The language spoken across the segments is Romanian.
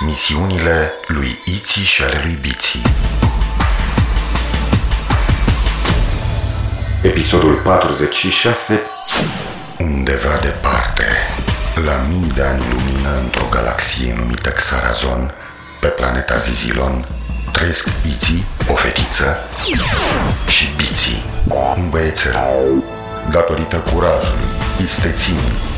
Misiunile lui Iții și ale lui Biții Episodul 46 Undeva departe, la mii de ani lumină într-o galaxie numită Xarazon, pe planeta Zizilon, trăiesc Iții, o fetiță, și Biții, un băiețel. Datorită curajului, isteții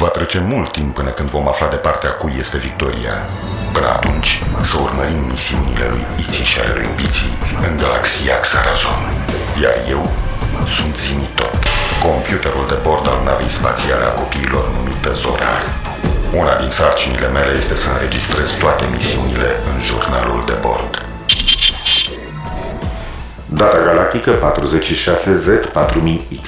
Va trece mult timp până când vom afla de partea cui este victoria. Până atunci, să urmărim misiunile lui Iții și ale lui Biții în galaxia Xarazon. Iar eu sunt Zimitot, computerul de bord al navei spațiale a copiilor numită Zorar. Una din sarcinile mele este să înregistrez toate misiunile în jurnalul de bord. Data galactică 46Z4000X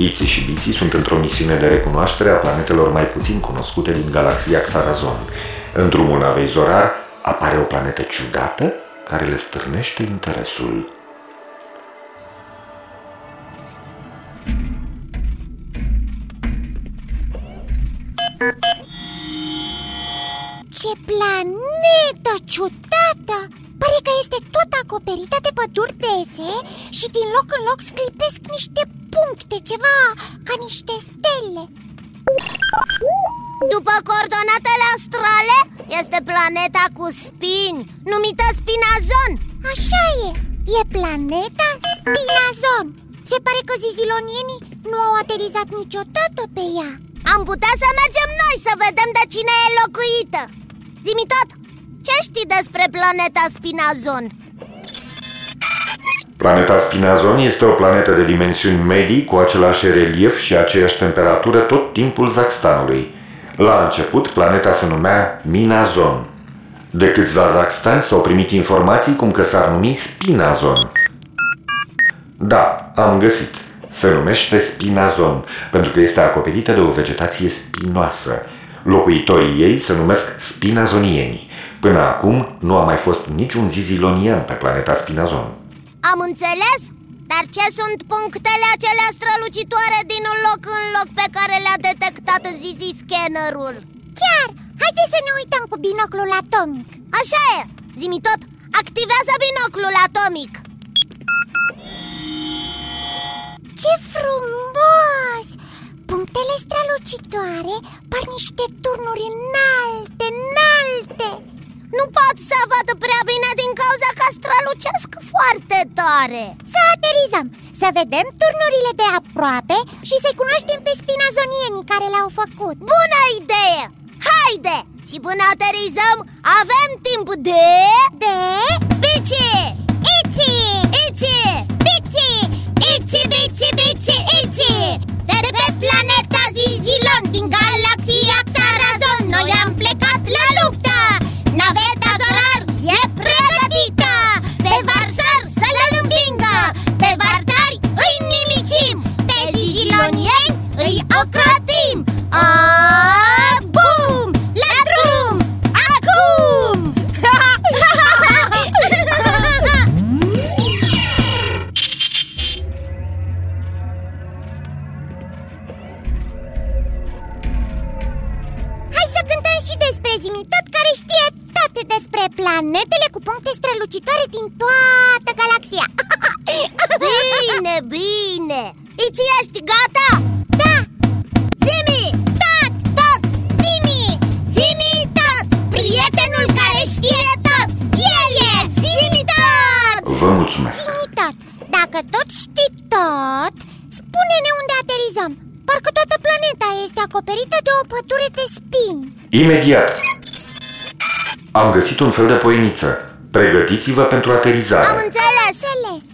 Iții și Biții sunt într-o misiune de recunoaștere a planetelor mai puțin cunoscute din galaxia Xarazon. În drumul navei Zorar apare o planetă ciudată care le stârnește interesul. Ce planetă ciudată! Pare că este tot acoperită de păduri dese și din loc în loc sclipesc niște puncte, ceva ca niște stele. După coordonatele astrale, este planeta cu spini, numită Spinazon. Așa e, e planeta Spinazon. Se pare că zizilonienii nu au aterizat niciodată pe ea. Am putea să mergem noi să vedem de cine e locuită. Zimi tot, ce știi despre planeta Spinazon? Planeta Spinazon este o planetă de dimensiuni medii cu același relief și aceeași temperatură tot timpul Zaxtanului. La început, planeta se numea Minazon. De câțiva Zaxtani s-au primit informații cum că s-ar numi Spinazon. Da, am găsit. Se numește Spinazon, pentru că este acoperită de o vegetație spinoasă. Locuitorii ei se numesc spinazonieni. Până acum nu a mai fost niciun zizilonian pe planeta Spinazon. Am înțeles? Dar ce sunt punctele acelea strălucitoare din un loc în loc pe care le-a detectat Zizi scannerul? Chiar, haideți să ne uităm cu binoclul atomic Așa e, zimi tot, activează binoclul atomic Ce frumos! Punctele strălucitoare par niște turnuri înalte, înalte Nu pot să văd prea bine din cauza că strălucesc foarte tare Să aterizăm, să vedem turnurile de aproape și să cunoaștem pe spinazonienii care le-au făcut Bună idee! Haide! Și până aterizăm, avem timp de... De... Bici! Planetele cu puncte strălucitoare din toată galaxia Bine, bine! Iți ești gata? Da, Zimi! Tot! Tot! Zimi! Zimi tot! Prietenul care știe tot! El e Zimi tot! Vă mulțumesc! Zimitot, dacă tot știi tot, spune-ne unde aterizăm Parcă toată planeta este acoperită de o pădure de spini Imediat! Am găsit un fel de poiniță. Pregătiți-vă pentru aterizare. Am înțeles, înțeles.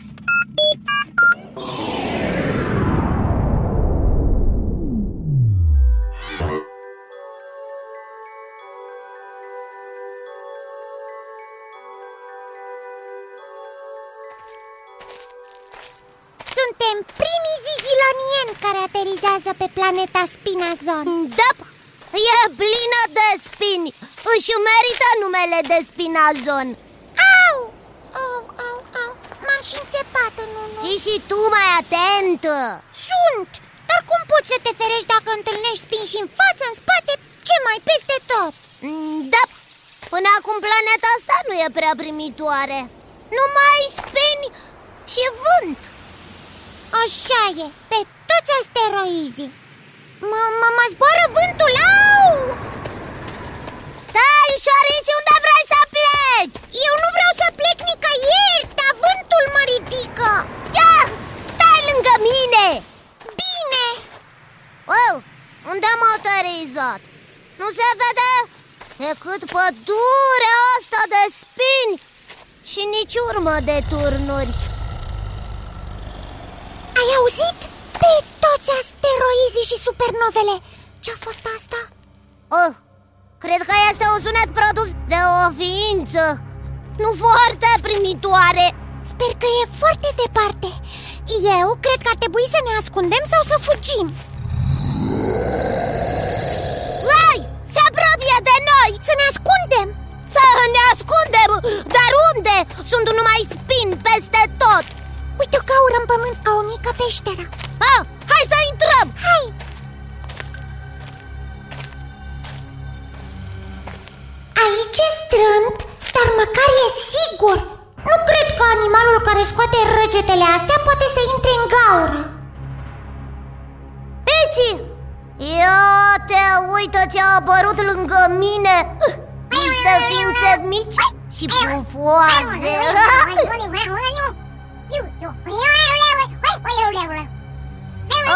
Suntem primii zizilonieni care aterizează pe planeta Spinazon Da, e plină de spini își merită numele de Spinazon. Au, au, au, au, m-am și înțepat în unul Fii și tu mai atentă Sunt, dar cum poți să te ferești dacă întâlnești spini și în față, în spate, ce mai peste tot? Mm, Da, până acum planeta asta nu e prea primitoare. Numai spini și vânt. Așa e, pe toți asteroizii. Mă, mă, mă zboară vântul, au! Stai, ușoriți, unde vrei să pleci? Eu nu vreau să plec nicăieri, dar vântul mă ridică Da, stai lângă mine Bine, Oh, unde am aterizat? Nu se vede decât pădurea asta de spini Și nici urmă de turnuri ai auzit? Pe toți asteroizii și supernovele Ce-a fost asta? oh, Cred că este un sunet produs de o ființă. Nu foarte primitoare. Sper că e foarte departe. Eu cred că ar trebui să ne ascundem sau să fugim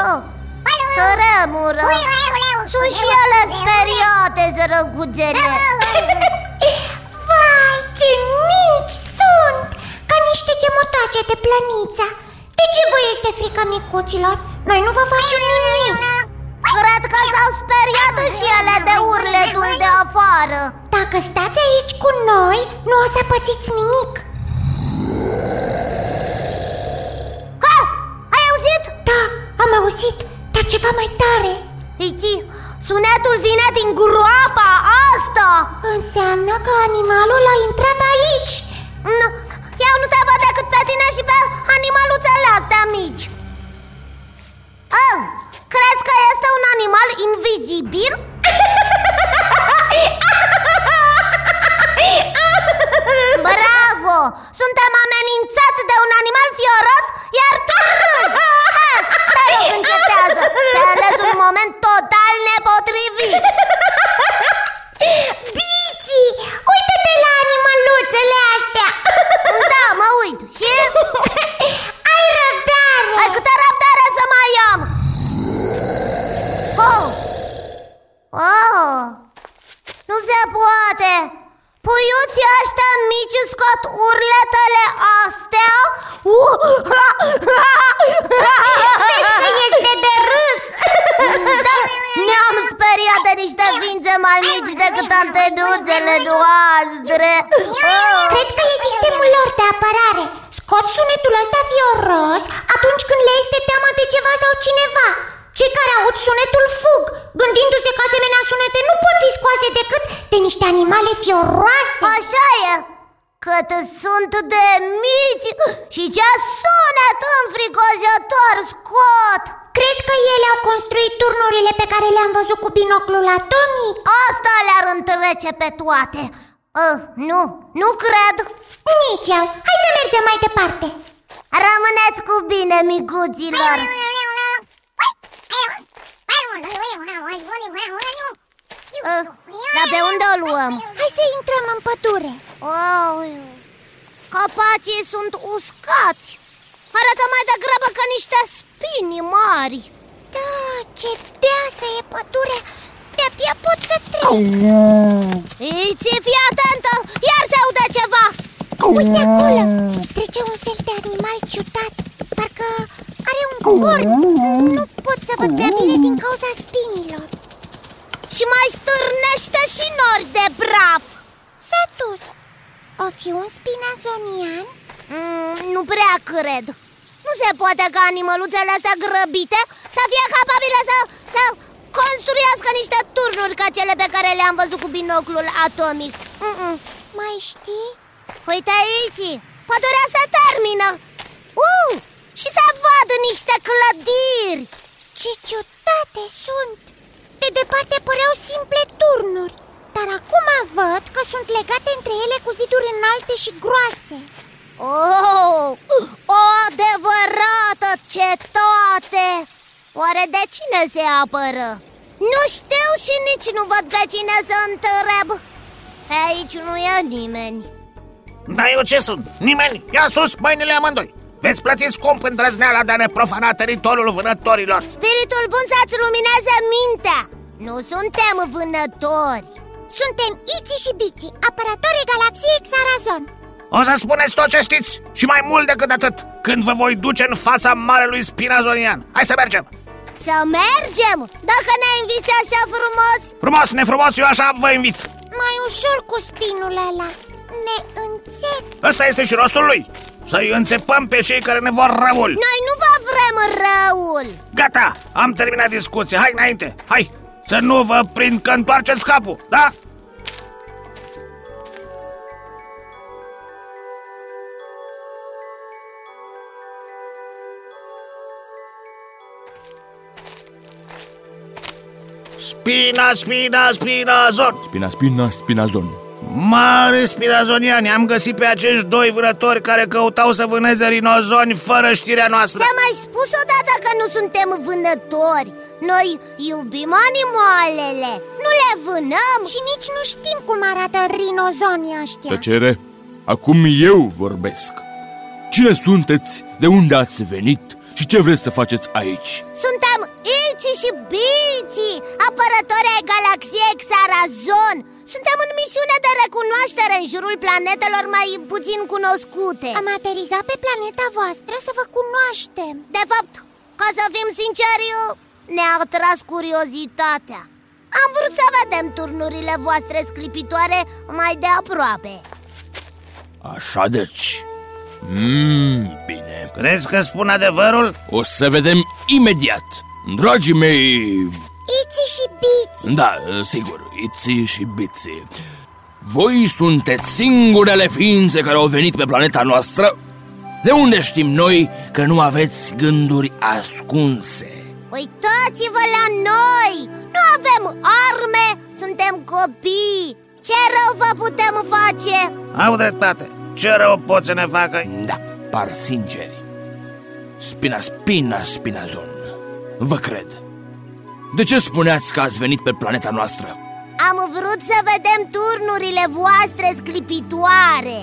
oh, Tremură Sunt și ele speriate, zărăguțele Vai, ce mici sunt! Ca niște chemotoace de plănița De ce vă este frică, micuților? Noi nu vă facem nimic. Cred că s-au speriat și ele de urletul de afară. Dacă stați aici cu noi, nu o să pățiți nimic auzit, dar ceva mai tare. Iti, sunetul vine din groapa asta. Înseamnă că animalul a intrat aici. Nu, eu nu te văd decât pe tine și pe animaluțele astea mici. Oh, Crezi că este un animal invizibil? Bravo! Suntem amenințați de un animal fioros, iar tu râzi! Ha, Te rog, încetează! Te ales un moment total nepotrivit! Bici, uite-te la animăluțele astea Da, mă uit! Și? Ai răbdare Ai câtă răbdare să mai am? Oh! Oh! Nu se poate! Puiuții ăștia mici scot urletele astea? Uh! Că este de râs Da, ne-am speriat de niște ființe mai mici decât antenuțele noastre oh! Cred că e sistemul lor de apărare. Scot sunetul ăsta fioros atunci când le este teamă de ceva sau cineva. Cei care aud sunetul fug. Gândindu-se că asemenea sunete nu pot fi scoase decât de niște animale fioroase. Așa e Cât sunt de mici și ce sunet înfricoșător scot Crezi că ele au construit turnurile pe care le-am văzut cu binoclul atomic? Asta le-ar întrece pe toate. Uh, Nu, nu cred. Nici eu, hai să mergem mai departe. Rămâneți cu bine, micuților uh, Dar pe unde o luăm? Hai să intrăm în pădure. Oh, copacii sunt uscați. Arată mai degrabă ca niște spini mari. Da, ce deasă e pădurea De-abia pot să trec. Iți, fii atentă, iar se aude ceva. Uite acolo, trece un fel de animal ciudat Parcă are un corn. Nu pot să văd prea bine din cauza spinilor. Și mai stârnește și nori de praf. S-a dus. O fi un spinazonian? mm, Nu prea cred Nu se poate ca animăluțele astea grăbite să fie capabile să, să construiască niște turnuri ca cele pe care le-am văzut cu binoclul atomic Mm-mm. Mai știi? Uite aici, pădurea se termină uh, Și se văd niște clădiri Ce ciudate sunt! De departe păreau simple turnuri Dar acum văd că sunt legate între ele cu ziduri înalte și groase Oh, o adevărată cetate! Oare de cine se apără? Nu știu și nici nu văd pe cine să întreb Aici nu e nimeni Dar eu ce sunt? Nimeni? Ia sus mâinile amândoi Veți plăti scump îndrăzneala de a ne profana teritoriul vânătorilor Spiritul bun să-ți lumineze mintea Nu suntem vânători Suntem Iți și Biți, apărătorii galaxiei Xarazon O să spuneți tot ce știți și mai mult decât atât Când vă voi duce în fața marelui spinazonian Hai să mergem! Să mergem? Dacă ne inviți așa frumos? Frumos, nefrumos, eu așa vă invit. Mai ușor cu spinul ăla. Ne înțep Ăsta este și rostul lui. Să-i înțepăm pe cei care ne vor răul. Noi nu vă vrem răul. Gata, am terminat discuția, hai înainte, hai Să nu vă prind că întoarceți capul, da? Spina, spina, spina, zon. Spina, spina, spinazon Mare spinazoniani, am găsit pe acești doi vânători care căutau să vâneze rinozoni fără știrea noastră. Ți-am mai spus odată că nu suntem vânători. Noi iubim animalele, nu le vânăm. Și nici nu știm cum arată rinozonii ăștia. Tăcere, acum eu vorbesc. Cine sunteți? De unde ați venit? Și ce vreți să faceți aici? Suntem Ici și Bici, apărători ai galaxiei Xarazon Suntem în misiune de recunoaștere în jurul planetelor mai puțin cunoscute. Am aterizat pe planeta voastră să vă cunoaștem. De fapt, ca să fim sinceri, ne-a atras curiozitatea. Am vrut să vedem turnurile voastre sclipitoare mai de aproape. Așa deci. Mmm, bine. Crezi că spun adevărul? O să vedem imediat. Dragii mei Iți și Biți Da, sigur, Iți și Biți Voi sunteți singurele ființe care au venit pe planeta noastră? De unde știm noi că nu aveți gânduri ascunse? Uitați-vă la noi! Nu avem arme, suntem copii! Ce rău vă putem face? Au dreptate Ce rău pot să ne facă? Da, par sinceri Spina, spina, spinazon Vă cred De ce spuneați că ați venit pe planeta noastră? Am vrut să vedem turnurile voastre sclipitoare.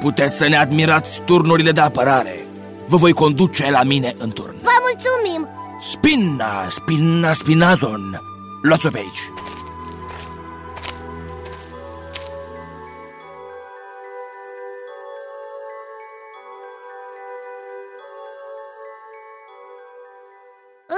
Puteți să ne admirați turnurile de apărare. Vă voi conduce la mine în turn. Vă mulțumim! Spina, spina, spinazon. Luați-o pe aici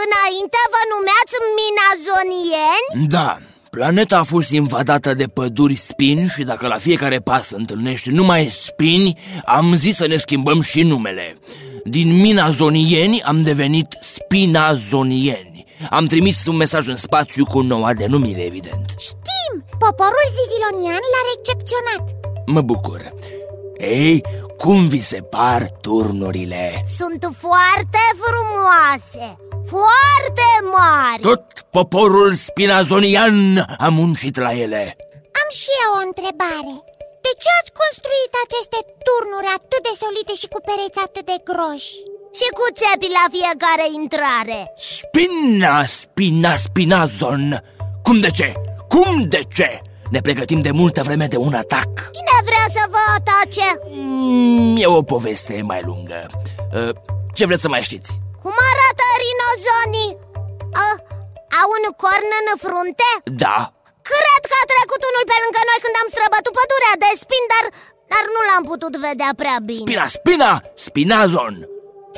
Înainte vă numeați minazonieni? Da, planeta a fost invadată de păduri spini Și dacă la fiecare pas întâlnești numai spini Am zis să ne schimbăm și numele. Din minazonieni am devenit spinazonieni. Am trimis un mesaj în spațiu cu noua denumire, evident. Știm, poporul zizilonian l-a recepționat. Mă bucur. Ei, cum vi se par turnurile? Sunt foarte frumoase, foarte mari Tot poporul spinazonian a muncit la ele Am și eu o întrebare De ce ați construit aceste turnuri atât de solide și cu pereți atât de groși? Și cu țepi la fiecare intrare Spina, spina, spinazon Cum de ce? Cum de ce? Ne pregătim de multă vreme de un atac Cine vrea să vă atace? mm, E o poveste mai lungă uh, Ce vreți să mai știți? Cum arată rinozonii? Uh, au un corn în frunte? Da, Cred că a trecut unul pe lângă noi când am străbătut pădurea de spin, dar, dar nu l-am putut vedea prea bine. Spina, spina, spinazon!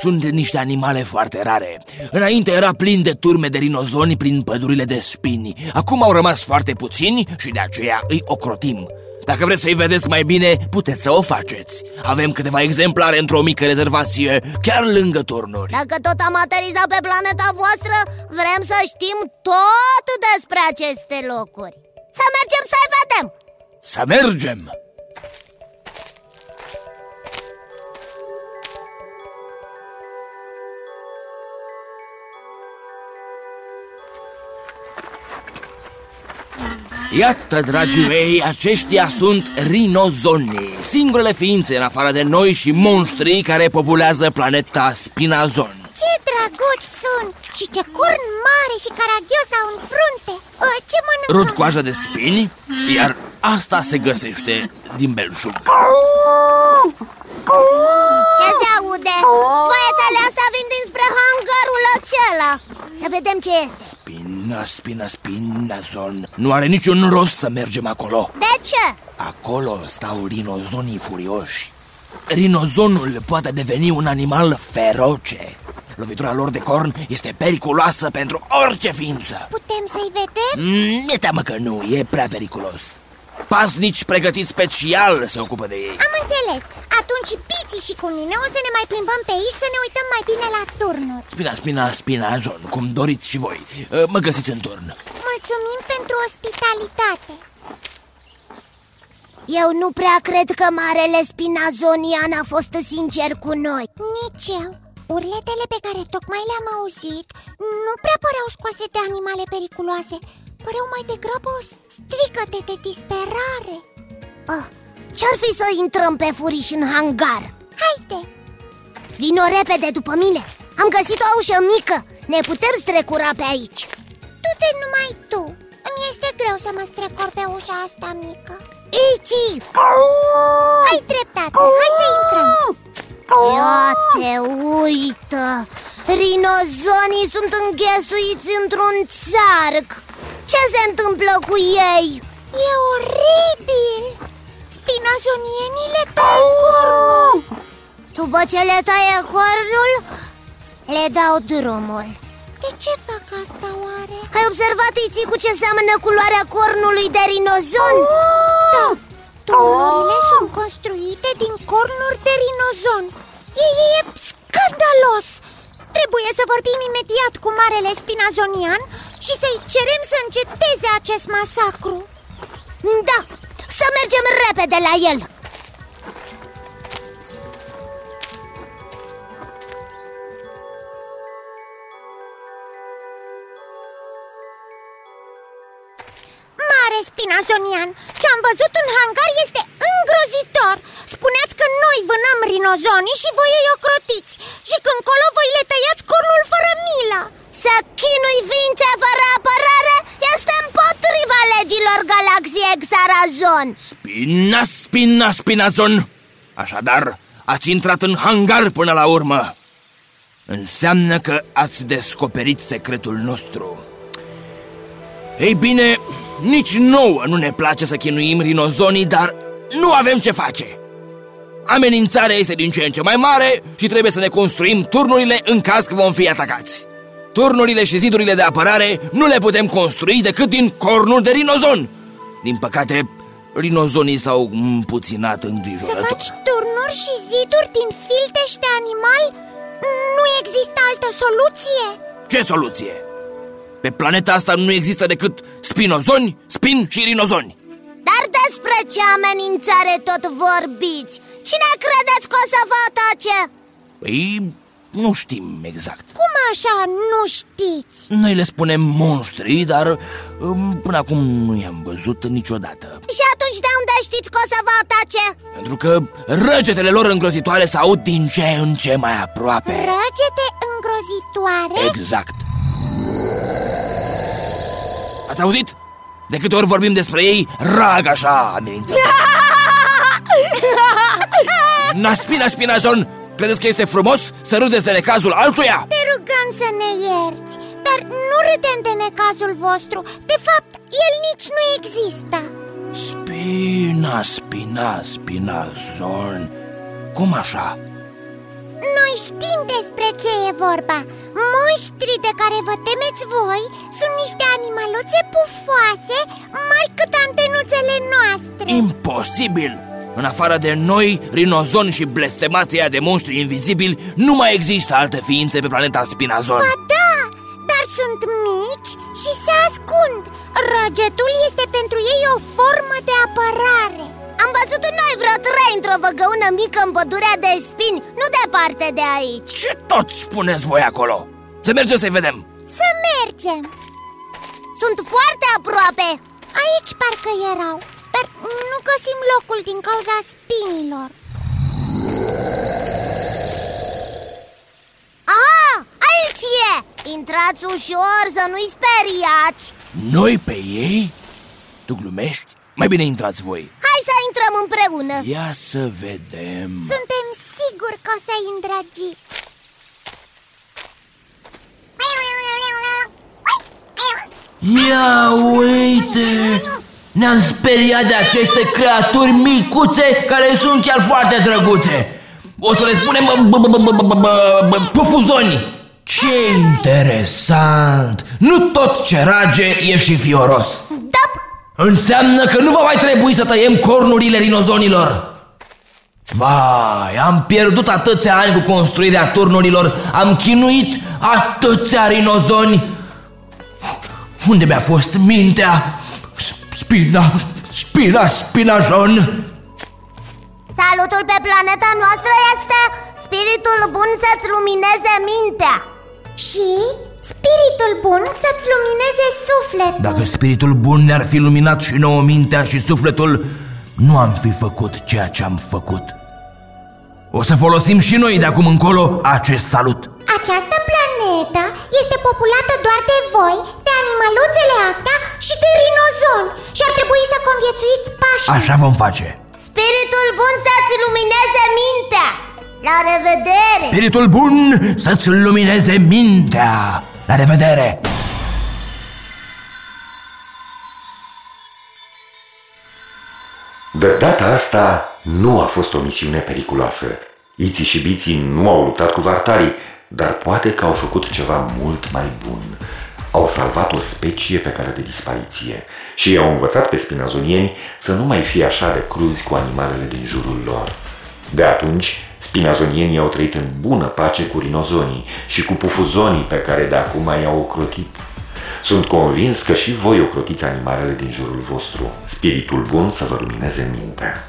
Sunt niște animale foarte rare. Înainte era plin de turme de rinozoni prin pădurile de spini. Acum au rămas foarte puțini și de aceea îi ocrotim Dacă vreți să-i vedeți mai bine, puteți să o faceți Avem câteva exemplare într-o mică rezervație, chiar lângă turnuri Dacă tot am aterizat pe planeta voastră, vrem să știm tot despre aceste locuri Să mergem să-i vedem! Să mergem! Iată, dragii mei, aceștia sunt rinozonii Singurele ființe în afară de noi și monștrii care populează planeta Spinazon Ce drăguți sunt! Și ce corn mare și caragios au în frunte! Uh, ce mănâncă? Rud coajă de spini, iar asta se găsește din belșug Ce se aude? Băietele astea vin dinspre hangarul acela Să vedem ce este Spina, spina, spinazon Nu are niciun rost să mergem acolo. De ce? Acolo stau rinozonii furioși. Rinozonul poate deveni un animal feroce. Lovitura lor de corn este periculoasă pentru orice ființă. Putem să-i vedem? Mm, Mi-e teamă că nu, e prea periculos Pasnici pregătiți special se ocupă de ei Am înțeles. Atunci Piții și cu mine o să ne mai plimbăm pe aici să ne uităm mai bine la turnuri. Spina, spina, spina, John, cum doriți și voi Uh, Mă găsiți în turn Mulțumim pentru ospitalitate. Eu nu prea cred că marele spinazonian a fost sincer cu noi Nici eu. Urletele pe care tocmai le-am auzit nu prea păreau scoase de animale periculoase. Păreau mai degrabă stricăte de disperare. oh, Ce-ar fi să intrăm pe furiș în hangar? Haide! Vino repede după mine Am găsit o ușă mică Ne putem strecura pe aici Du-te numai tu. Îmi este greu să mă strecor pe ușa asta mică. Iti! Ai dreptate, hai să intrăm. Ia te uită! Rinozonii sunt înghesuiți într-un țarc Ce se întâmplă cu ei? E oribil! Spinazonienii le tai cornul! După ce le taie cornul, le dau drumul De ce fac asta oare? Ai observat, Iti, cu ce seamănă culoarea cornului de rinozon? Da! Turnurile sunt construite din cornuri de rinozon E, e, e scandalos! Trebuie să vorbim imediat cu marele spinazonian și să-i cerem să înceteze acest masacru. Da, să mergem repede la el. Mare spinazonian, ce-am văzut în hangar este îngrozitor. Spuneați că noi vânăm rinozonii și voi îi ocrotiți. Și când colo voi le tăiați cornul fără milă Să chinui ființe fără apărare este împotriva legilor galaxiei Xarazon Spina, spina, spinazon! Așadar, ați intrat în hangar până la urmă. Înseamnă că ați descoperit secretul nostru. Ei bine, nici nouă nu ne place să chinuim rinozonii, dar nu avem ce face. Amenințarea este din ce în ce mai mare și trebuie să ne construim turnurile în caz că vom fi atacați Turnurile și zidurile de apărare nu le putem construi decât din cornuri de rinozon Din păcate, rinozonii s-au împuținat Să îngrijorător faci turnuri și ziduri din fildeș de animal? Nu există altă soluție? Ce soluție? Pe planeta asta nu există decât spinozoni, spin și rinozoni Dar despre ce amenințare tot vorbiți? Cine credeți că o să vă atace? Păi, nu știm exact Cum așa nu știți? Noi le spunem monștri, dar um, până acum nu i-am văzut niciodată Și atunci de unde știți că o să vă atace? Pentru că răgetele lor îngrozitoare se aud din ce în ce mai aproape Răgete îngrozitoare? Exact Ați auzit? De câte ori vorbim despre ei, rag așa amenințător Naspina Spinazon, credeți că este frumos să râdeți de necazul altuia? Te rugăm să ne ierți Dar nu râdem de necazul vostru De fapt, el nici nu există Spina, spina, spinazon Cum așa? Noi știm despre ce e vorba Monștrii de care vă temeți voi Sunt niște animăluțe pufoase Mari cât a antenuțele noastre Imposibil! În afară de noi, rinozoni și blestemația de monștri invizibili, nu mai există alte ființe pe planeta Spinazon. Ba da, dar sunt mici și se ascund. Răgetul este pentru ei o formă de apărare. Am văzut noi vreo trei într-o văgăună mică în pădurea de spini Nu departe de aici. Ce tot spuneți voi acolo? Să mergem să-i vedem. Să mergem. Sunt foarte aproape. Aici parcă erau Dar nu găsim locul din cauza spinilor Aha, aici e! Intrați ușor să nu-i speriați Noi pe ei? Tu glumești? Mai bine intrați voi Hai să intrăm împreună Ia să vedem Suntem siguri că o să-i îndrăgiți Ia uite! Ne-am speriat de aceste creaturi micuțe care sunt chiar foarte drăguțe. O să le spunem pufuzoni. Ce interesant! Nu tot ce rage e și fioros. Da. Înseamnă că nu va mai trebui să tăiem cornurile rinozonilor. Vai, am pierdut atâția ani cu construirea turnurilor, am chinuit atâția rinozoni. Unde mi-a fost mintea? Spina, spina, spinajon Salutul pe planeta noastră este Spiritul bun să-ți lumineze mintea. Și spiritul bun să-ți lumineze sufletul. Dacă spiritul bun ne-ar fi luminat și nouă mintea și sufletul Nu am fi făcut ceea ce am făcut. O să folosim și noi de acum încolo acest salut. Această planetă este populată doar de voi, de animăluțele astea și de rinozon Și ar trebui să conviețuiți pașnic Așa vom face. Spiritul bun să-ți lumineze mintea. La revedere! Spiritul bun să-ți lumineze mintea. La revedere! De data asta nu a fost o misiune periculoasă. Iții și biții nu au luptat cu vartarii, dar poate că au făcut ceva mult mai bun. Au salvat o specie pe care de dispariție și i-au învățat pe spinazonieni să nu mai fie așa de cruzi cu animalele din jurul lor. De atunci, spinazonienii au trăit în bună pace cu rinozonii și cu pufuzonii pe care de acum i-au ocrotit. Sunt convins că și voi ocrotiți animalele din jurul vostru. Spiritul bun să vă lumineze mintea.